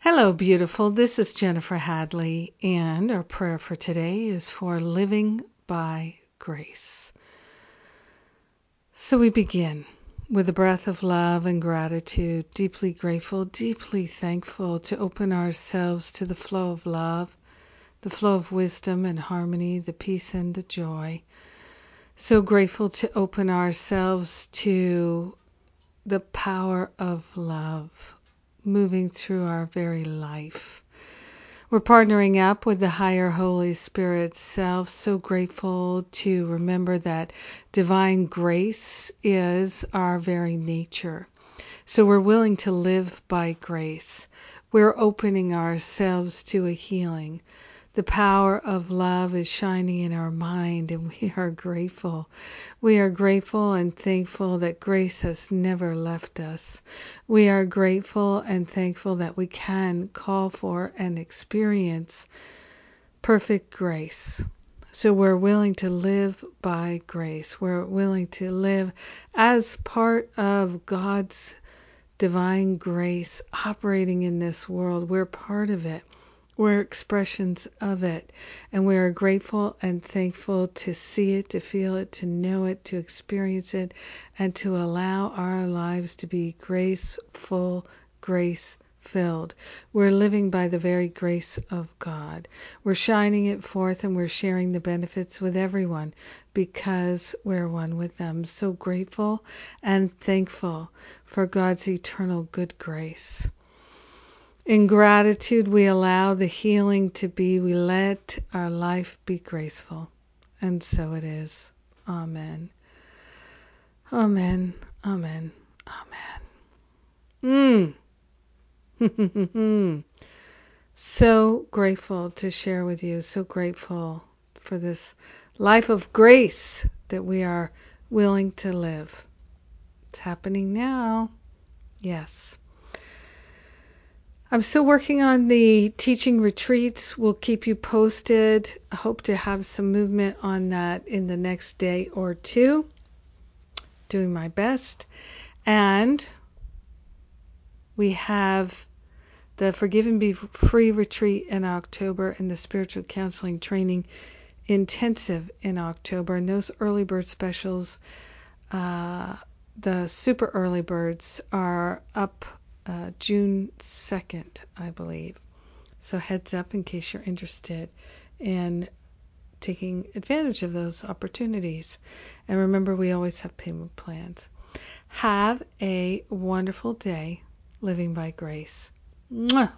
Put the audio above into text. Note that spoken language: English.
Hello, beautiful. This is Jennifer Hadley, and our prayer for today is for living by grace. So we begin with a breath of love and gratitude, deeply grateful, deeply thankful to open ourselves to the flow of love, the flow of wisdom and harmony, the peace and the joy. So grateful to open ourselves to the power of love moving through our very life. We're partnering up with the higher Holy Spirit self. So grateful to remember that divine grace is our very nature. So we're willing to live by grace. We're opening ourselves to a healing the power of love is shining in our mind, and we are grateful. We are grateful and thankful that grace has never left us. We are grateful and thankful that we can call for and experience perfect grace. So we're willing to live by grace. We're willing to live as part of God's divine grace operating in this world. We're part of it. We're expressions of it, and we are grateful and thankful to see it, to feel it, to know it, to experience it, and to allow our lives to be graceful, grace filled. We're living by the very grace of God. We're shining it forth and we're sharing the benefits with everyone because we're one with them. So grateful and thankful for God's eternal good grace. In gratitude, we allow the healing to be. We let our life be graceful. And so it is. Amen. Amen. Amen. Amen. Mmm. so grateful to share with you. So grateful for this life of grace that we are willing to live. It's happening now. Yes. I'm still working on the teaching retreats. We'll keep you posted. I hope to have some movement on that in the next day or two. Doing my best. And we have the Forgive and Be Free retreat in October and the Spiritual Counseling Training Intensive in October. And those early bird specials, uh, the super early birds, are up uh, June 2nd, I believe. So heads up in case you're interested in taking advantage of those opportunities. And remember, we always have payment plans. Have a wonderful day living by grace. Mwah!